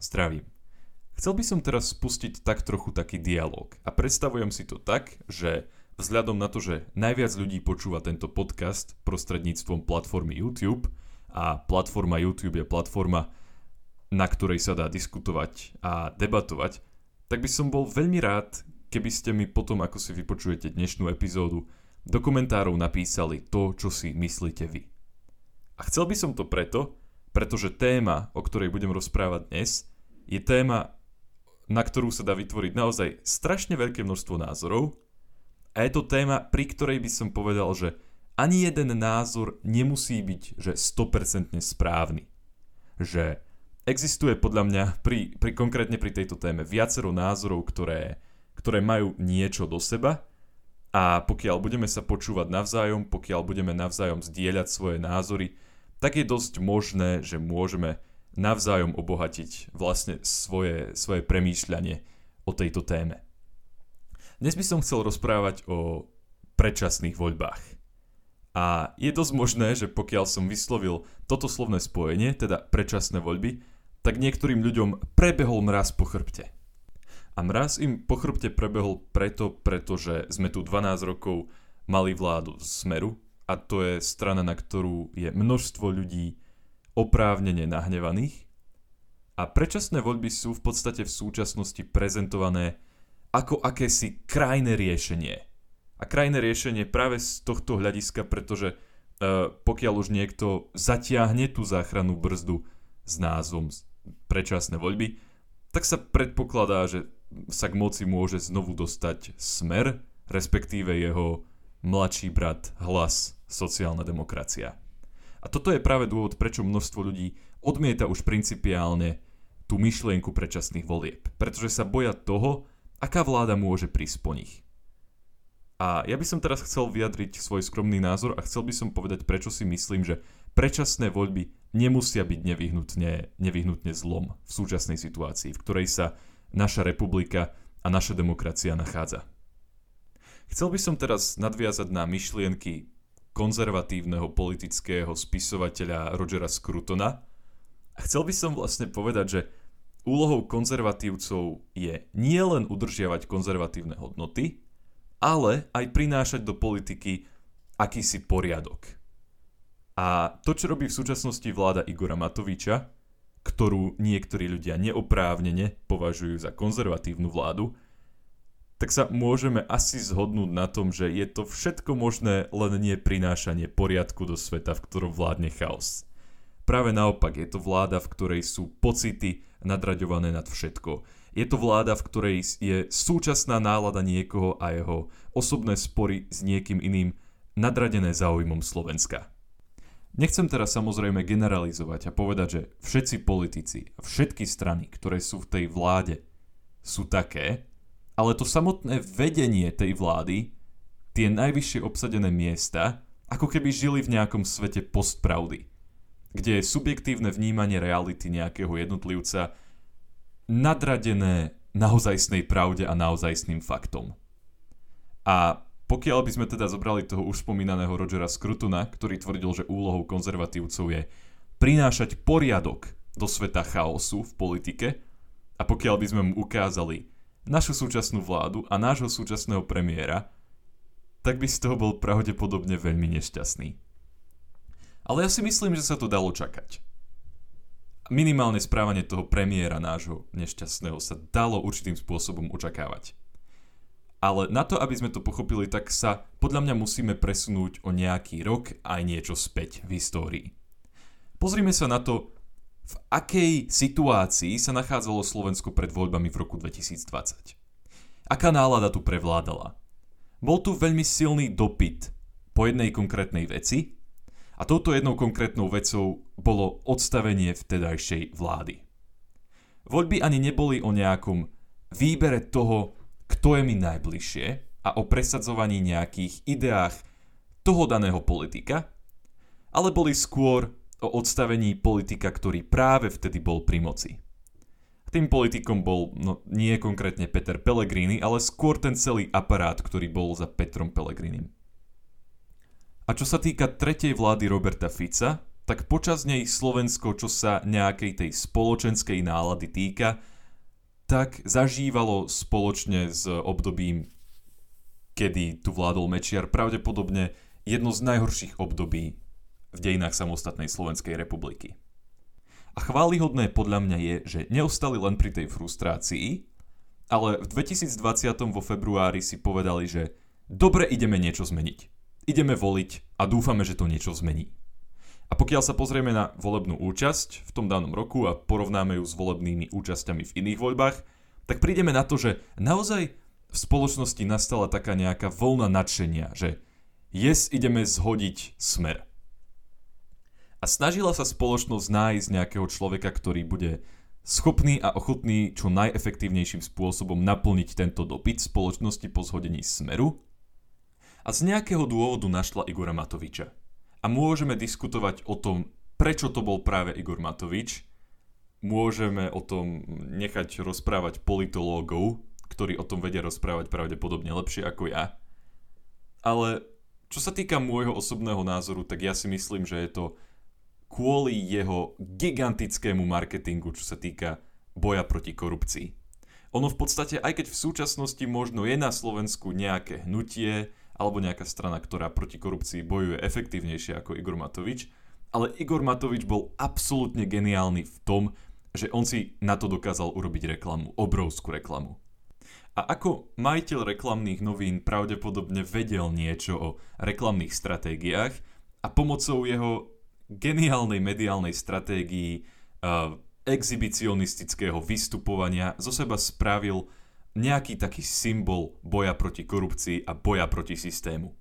Zdravím. Chcel by som teraz spustiť tak trochu taký dialog a predstavujem si to tak, že vzhľadom na to, že najviac ľudí počúva tento podcast prostredníctvom platformy YouTube a platforma YouTube je platforma, na ktorej sa dá diskutovať a debatovať, tak by som bol veľmi rád, keby ste mi potom, ako si vypočujete dnešnú epizódu, do komentárov napísali to, čo si myslíte vy. A chcel by som to preto, pretože téma, o ktorej budem rozprávať dnes, je téma, na ktorú sa dá vytvoriť naozaj strašne veľké množstvo názorov a je to téma, pri ktorej by som povedal, že ani jeden názor nemusí byť že 100% správny. Že existuje podľa mňa pri, pri, konkrétne pri tejto téme viacero názorov, ktoré, ktoré majú niečo do seba a pokiaľ budeme sa počúvať navzájom, pokiaľ budeme navzájom zdieľať svoje názory, tak je dosť možné, že môžeme navzájom obohatiť vlastne svoje, svoje premýšľanie o tejto téme. Dnes by som chcel rozprávať o predčasných voľbách. A je dosť možné, že pokiaľ som vyslovil toto slovné spojenie, teda predčasné voľby, tak niektorým ľuďom prebehol mraz po chrbte. A mraz im po chrbte prebehol preto, pretože sme tu 12 rokov mali vládu z Smeru, a to je strana, na ktorú je množstvo ľudí oprávnene nahnevaných. A predčasné voľby sú v podstate v súčasnosti prezentované ako akési krajné riešenie. A krajné riešenie práve z tohto hľadiska, pretože uh, pokiaľ už niekto zatiahne tú záchrannú brzdu s názvom predčasné voľby, tak sa predpokladá, že sa k moci môže znovu dostať smer, respektíve jeho mladší brat hlas sociálna demokracia. A toto je práve dôvod, prečo množstvo ľudí odmieta už principiálne tú myšlienku predčasných volieb. Pretože sa boja toho, aká vláda môže prísť po nich. A ja by som teraz chcel vyjadriť svoj skromný názor a chcel by som povedať, prečo si myslím, že predčasné voľby nemusia byť nevyhnutne, nevyhnutne zlom v súčasnej situácii, v ktorej sa naša republika a naša demokracia nachádza. Chcel by som teraz nadviazať na myšlienky konzervatívneho politického spisovateľa Rogera Scrutona. A chcel by som vlastne povedať, že úlohou konzervatívcov je nielen udržiavať konzervatívne hodnoty, ale aj prinášať do politiky akýsi poriadok. A to, čo robí v súčasnosti vláda Igora Matoviča, ktorú niektorí ľudia neoprávnene považujú za konzervatívnu vládu, tak sa môžeme asi zhodnúť na tom, že je to všetko možné, len nie prinášanie poriadku do sveta, v ktorom vládne chaos. Práve naopak, je to vláda, v ktorej sú pocity nadraďované nad všetko. Je to vláda, v ktorej je súčasná nálada niekoho a jeho osobné spory s niekým iným nadradené záujmom Slovenska. Nechcem teraz samozrejme generalizovať a povedať, že všetci politici a všetky strany, ktoré sú v tej vláde, sú také, ale to samotné vedenie tej vlády, tie najvyššie obsadené miesta, ako keby žili v nejakom svete postpravdy, kde je subjektívne vnímanie reality nejakého jednotlivca nadradené naozajstnej pravde a naozajstným faktom. A pokiaľ by sme teda zobrali toho už spomínaného Rogera Scrutuna, ktorý tvrdil, že úlohou konzervatívcov je prinášať poriadok do sveta chaosu v politike, a pokiaľ by sme mu ukázali, našu súčasnú vládu a nášho súčasného premiéra, tak by z toho bol pravdepodobne veľmi nešťastný. Ale ja si myslím, že sa to dalo čakať. Minimálne správanie toho premiéra nášho nešťastného sa dalo určitým spôsobom očakávať. Ale na to, aby sme to pochopili, tak sa podľa mňa musíme presunúť o nejaký rok aj niečo späť v histórii. Pozrime sa na to, v akej situácii sa nachádzalo Slovensko pred voľbami v roku 2020. Aká nálada tu prevládala? Bol tu veľmi silný dopyt po jednej konkrétnej veci a touto jednou konkrétnou vecou bolo odstavenie vtedajšej vlády. Voľby ani neboli o nejakom výbere toho, kto je mi najbližšie a o presadzovaní nejakých ideách toho daného politika, ale boli skôr o odstavení politika, ktorý práve vtedy bol pri moci. Tým politikom bol no, nie konkrétne Peter Pellegrini, ale skôr ten celý aparát, ktorý bol za Petrom Pellegrinim. A čo sa týka tretej vlády Roberta Fica, tak počas nej Slovensko, čo sa nejakej tej spoločenskej nálady týka, tak zažívalo spoločne s obdobím, kedy tu vládol Mečiar, pravdepodobne jedno z najhorších období v dejinách samostatnej Slovenskej republiky. A chválihodné podľa mňa je, že neostali len pri tej frustrácii, ale v 2020 vo februári si povedali, že dobre ideme niečo zmeniť. Ideme voliť a dúfame, že to niečo zmení. A pokiaľ sa pozrieme na volebnú účasť v tom danom roku a porovnáme ju s volebnými účasťami v iných voľbách, tak prídeme na to, že naozaj v spoločnosti nastala taká nejaká voľna nadšenia, že yes, ideme zhodiť smer. A snažila sa spoločnosť nájsť nejakého človeka, ktorý bude schopný a ochotný čo najefektívnejším spôsobom naplniť tento dopyt spoločnosti po zhodení smeru a z nejakého dôvodu našla Igora Matoviča a môžeme diskutovať o tom, prečo to bol práve Igor Matovič. Môžeme o tom nechať rozprávať politológov, ktorí o tom vedia rozprávať pravdepodobne lepšie ako ja. Ale čo sa týka môjho osobného názoru, tak ja si myslím, že je to kvôli jeho gigantickému marketingu, čo sa týka boja proti korupcii. Ono v podstate, aj keď v súčasnosti možno je na Slovensku nejaké hnutie, alebo nejaká strana, ktorá proti korupcii bojuje efektívnejšie ako Igor Matovič, ale Igor Matovič bol absolútne geniálny v tom, že on si na to dokázal urobiť reklamu, obrovskú reklamu. A ako majiteľ reklamných novín pravdepodobne vedel niečo o reklamných stratégiách a pomocou jeho geniálnej mediálnej stratégii uh, exhibicionistického vystupovania zo seba spravil nejaký taký symbol boja proti korupcii a boja proti systému.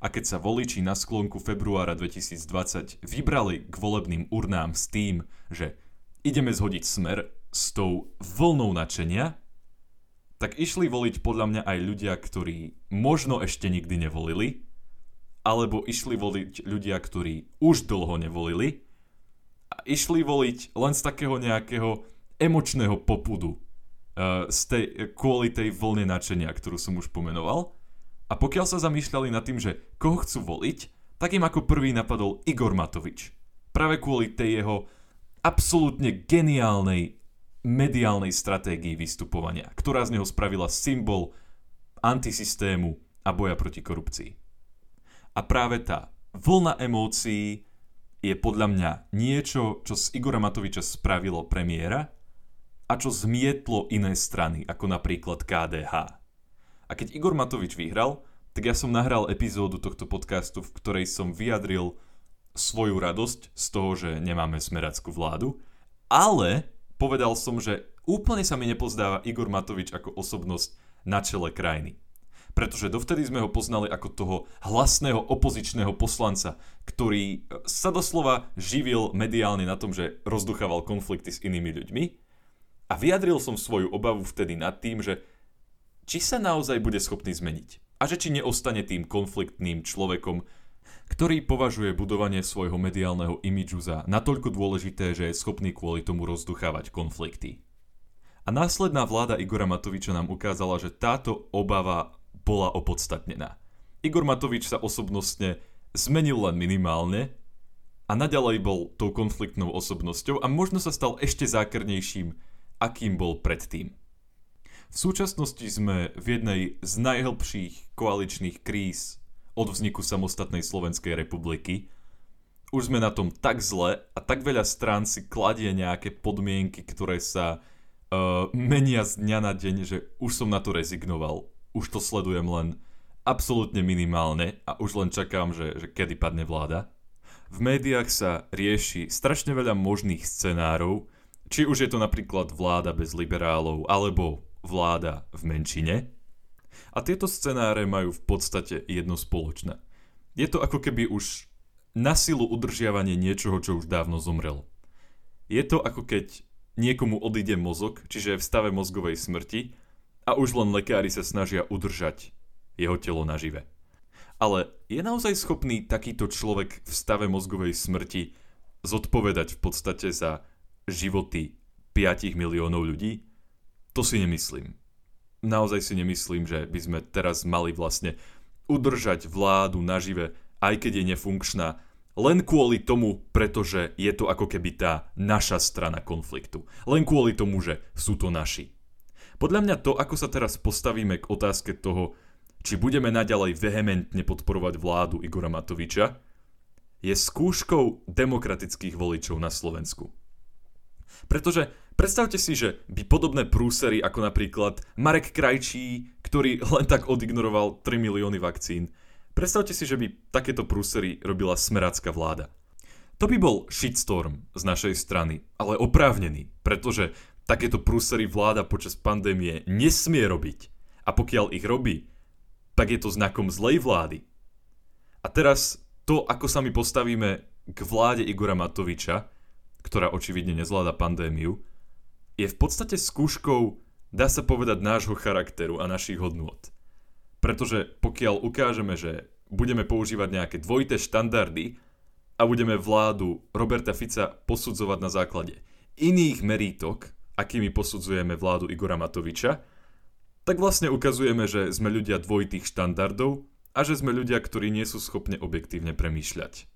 A keď sa voliči na sklonku februára 2020 vybrali k volebným urnám s tým, že ideme zhodiť smer s tou vlnou načenia, tak išli voliť podľa mňa aj ľudia, ktorí možno ešte nikdy nevolili, alebo išli voliť ľudia, ktorí už dlho nevolili a išli voliť len z takého nejakého emočného popudu, uh, z tej, kvôli tej vlne načenia, ktorú som už pomenoval. A pokiaľ sa zamýšľali nad tým, že koho chcú voliť, tak im ako prvý napadol Igor Matovič. Práve kvôli tej jeho absolútne geniálnej mediálnej stratégii vystupovania, ktorá z neho spravila symbol antisystému a boja proti korupcii. A práve tá vlna emócií je podľa mňa niečo, čo z Igora Matoviča spravilo premiéra a čo zmietlo iné strany, ako napríklad KDH. A keď Igor Matovič vyhral, tak ja som nahral epizódu tohto podcastu, v ktorej som vyjadril svoju radosť z toho, že nemáme smerackú vládu, ale povedal som, že úplne sa mi nepozdáva Igor Matovič ako osobnosť na čele krajiny. Pretože dovtedy sme ho poznali ako toho hlasného opozičného poslanca, ktorý sa doslova živil mediálne na tom, že rozduchával konflikty s inými ľuďmi a vyjadril som svoju obavu vtedy nad tým, že či sa naozaj bude schopný zmeniť a že či neostane tým konfliktným človekom, ktorý považuje budovanie svojho mediálneho imidžu za natoľko dôležité, že je schopný kvôli tomu rozduchávať konflikty. A následná vláda Igora Matoviča nám ukázala, že táto obava bola opodstatnená. Igor Matovič sa osobnostne zmenil len minimálne a naďalej bol tou konfliktnou osobnosťou a možno sa stal ešte zákernejším akým bol predtým. V súčasnosti sme v jednej z najhlbších koaličných kríz od vzniku samostatnej Slovenskej republiky. Už sme na tom tak zle a tak veľa strán si kladie nejaké podmienky, ktoré sa uh, menia z dňa na deň, že už som na to rezignoval. Už to sledujem len absolútne minimálne a už len čakám, že, že kedy padne vláda. V médiách sa rieši strašne veľa možných scenárov, či už je to napríklad vláda bez liberálov, alebo vláda v menšine. A tieto scenáre majú v podstate jedno spoločné. Je to ako keby už na silu udržiavanie niečoho, čo už dávno zomrel. Je to ako keď niekomu odíde mozog, čiže v stave mozgovej smrti a už len lekári sa snažia udržať jeho telo nažive. Ale je naozaj schopný takýto človek v stave mozgovej smrti zodpovedať v podstate za životy 5 miliónov ľudí? To si nemyslím. Naozaj si nemyslím, že by sme teraz mali vlastne udržať vládu nažive, aj keď je nefunkčná, len kvôli tomu, pretože je to ako keby tá naša strana konfliktu. Len kvôli tomu, že sú to naši. Podľa mňa to, ako sa teraz postavíme k otázke toho, či budeme naďalej vehementne podporovať vládu Igora Matoviča, je skúškou demokratických voličov na Slovensku. Pretože predstavte si, že by podobné prúsery ako napríklad Marek Krajčí, ktorý len tak odignoroval 3 milióny vakcín, predstavte si, že by takéto prúsery robila smerácka vláda. To by bol shitstorm z našej strany, ale oprávnený, pretože takéto prúsery vláda počas pandémie nesmie robiť. A pokiaľ ich robí, tak je to znakom zlej vlády. A teraz to, ako sa my postavíme k vláde Igora Matoviča, ktorá očividne nezvláda pandémiu, je v podstate skúškou, dá sa povedať, nášho charakteru a našich hodnôt. Pretože pokiaľ ukážeme, že budeme používať nejaké dvojité štandardy a budeme vládu Roberta Fica posudzovať na základe iných merítok, akými posudzujeme vládu Igora Matoviča, tak vlastne ukazujeme, že sme ľudia dvojitých štandardov a že sme ľudia, ktorí nie sú schopní objektívne premýšľať.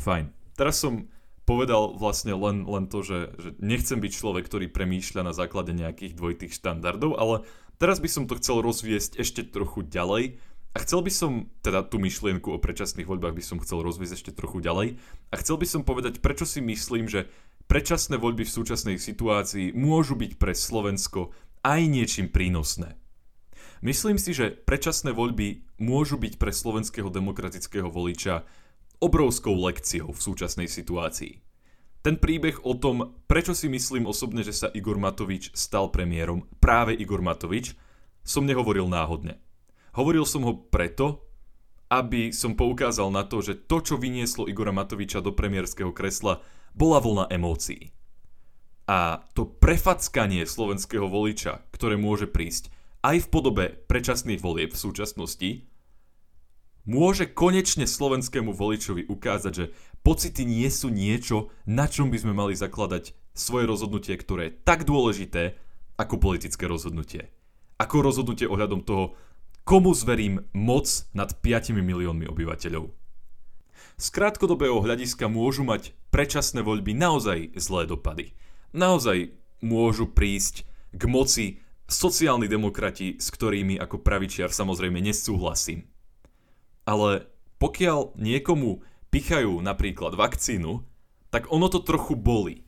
Fajn. Teraz som povedal vlastne len, len to, že, že nechcem byť človek, ktorý premýšľa na základe nejakých dvojitých štandardov, ale teraz by som to chcel rozviesť ešte trochu ďalej a chcel by som, teda tú myšlienku o predčasných voľbách by som chcel rozviesť ešte trochu ďalej a chcel by som povedať, prečo si myslím, že predčasné voľby v súčasnej situácii môžu byť pre Slovensko aj niečím prínosné. Myslím si, že predčasné voľby môžu byť pre slovenského demokratického voliča obrovskou lekciou v súčasnej situácii. Ten príbeh o tom, prečo si myslím osobne, že sa Igor Matovič stal premiérom, práve Igor Matovič, som nehovoril náhodne. Hovoril som ho preto, aby som poukázal na to, že to, čo vynieslo Igora Matoviča do premiérskeho kresla, bola vlna emócií. A to prefackanie slovenského voliča, ktoré môže prísť aj v podobe predčasných volieb v súčasnosti, môže konečne slovenskému voličovi ukázať, že pocity nie sú niečo, na čom by sme mali zakladať svoje rozhodnutie, ktoré je tak dôležité ako politické rozhodnutie. Ako rozhodnutie ohľadom toho, komu zverím moc nad 5 miliónmi obyvateľov. Z krátkodobého hľadiska môžu mať predčasné voľby naozaj zlé dopady naozaj môžu prísť k moci sociálni demokrati, s ktorými ako pravičiar samozrejme nesúhlasím. Ale pokiaľ niekomu pichajú napríklad vakcínu, tak ono to trochu boli.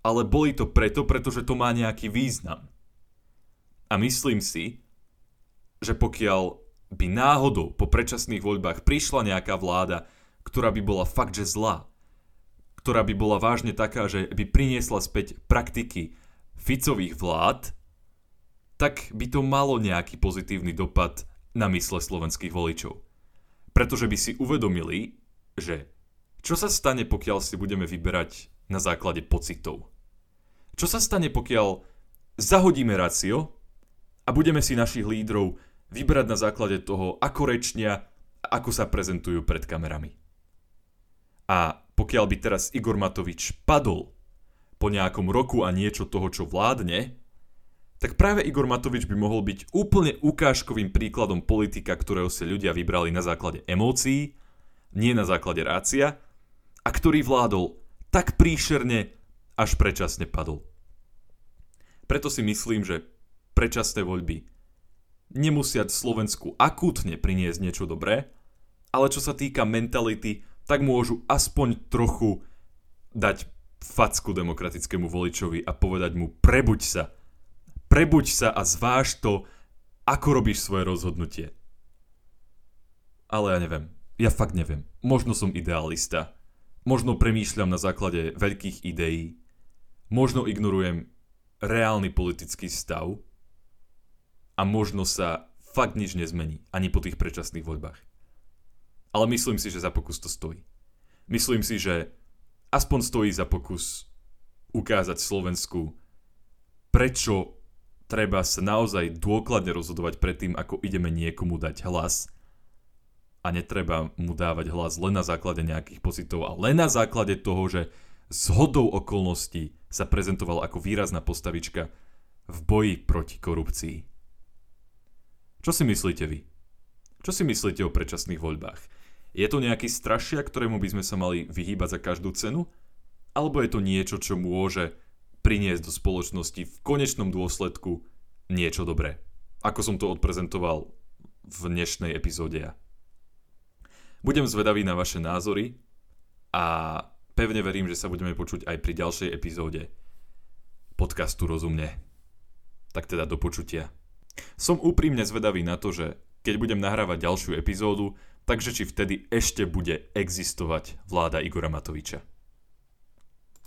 Ale boli to preto, pretože to má nejaký význam. A myslím si, že pokiaľ by náhodou po predčasných voľbách prišla nejaká vláda, ktorá by bola fakt že zlá, ktorá by bola vážne taká, že by priniesla späť praktiky Ficových vlád, tak by to malo nejaký pozitívny dopad na mysle slovenských voličov. Pretože by si uvedomili, že čo sa stane, pokiaľ si budeme vyberať na základe pocitov? Čo sa stane, pokiaľ zahodíme racio a budeme si našich lídrov vyberať na základe toho, ako rečnia ako sa prezentujú pred kamerami? A pokiaľ by teraz Igor Matovič padol po nejakom roku a niečo toho, čo vládne, tak práve Igor Matovič by mohol byť úplne ukážkovým príkladom politika, ktorého si ľudia vybrali na základe emócií, nie na základe rácia, a ktorý vládol tak príšerne, až predčasne padol. Preto si myslím, že predčasné voľby nemusia Slovensku akútne priniesť niečo dobré, ale čo sa týka mentality, tak môžu aspoň trochu dať facku demokratickému voličovi a povedať mu prebuď sa. Prebuď sa a zváž to, ako robíš svoje rozhodnutie. Ale ja neviem. Ja fakt neviem. Možno som idealista. Možno premýšľam na základe veľkých ideí. Možno ignorujem reálny politický stav. A možno sa fakt nič nezmení ani po tých predčasných voľbách. Ale myslím si, že za pokus to stojí. Myslím si, že aspoň stojí za pokus ukázať Slovensku, prečo treba sa naozaj dôkladne rozhodovať pred tým, ako ideme niekomu dať hlas a netreba mu dávať hlas len na základe nejakých pocitov a len na základe toho, že s hodou okolností sa prezentoval ako výrazná postavička v boji proti korupcii. Čo si myslíte vy? Čo si myslíte o predčasných voľbách? Je to nejaký strašiak, ktorému by sme sa mali vyhýbať za každú cenu? Alebo je to niečo, čo môže priniesť do spoločnosti v konečnom dôsledku niečo dobré? Ako som to odprezentoval v dnešnej epizóde. Budem zvedavý na vaše názory a pevne verím, že sa budeme počuť aj pri ďalšej epizóde podcastu Rozumne. Tak teda do počutia. Som úprimne zvedavý na to, že keď budem nahrávať ďalšiu epizódu, takže či vtedy ešte bude existovať vláda Igora Matoviča.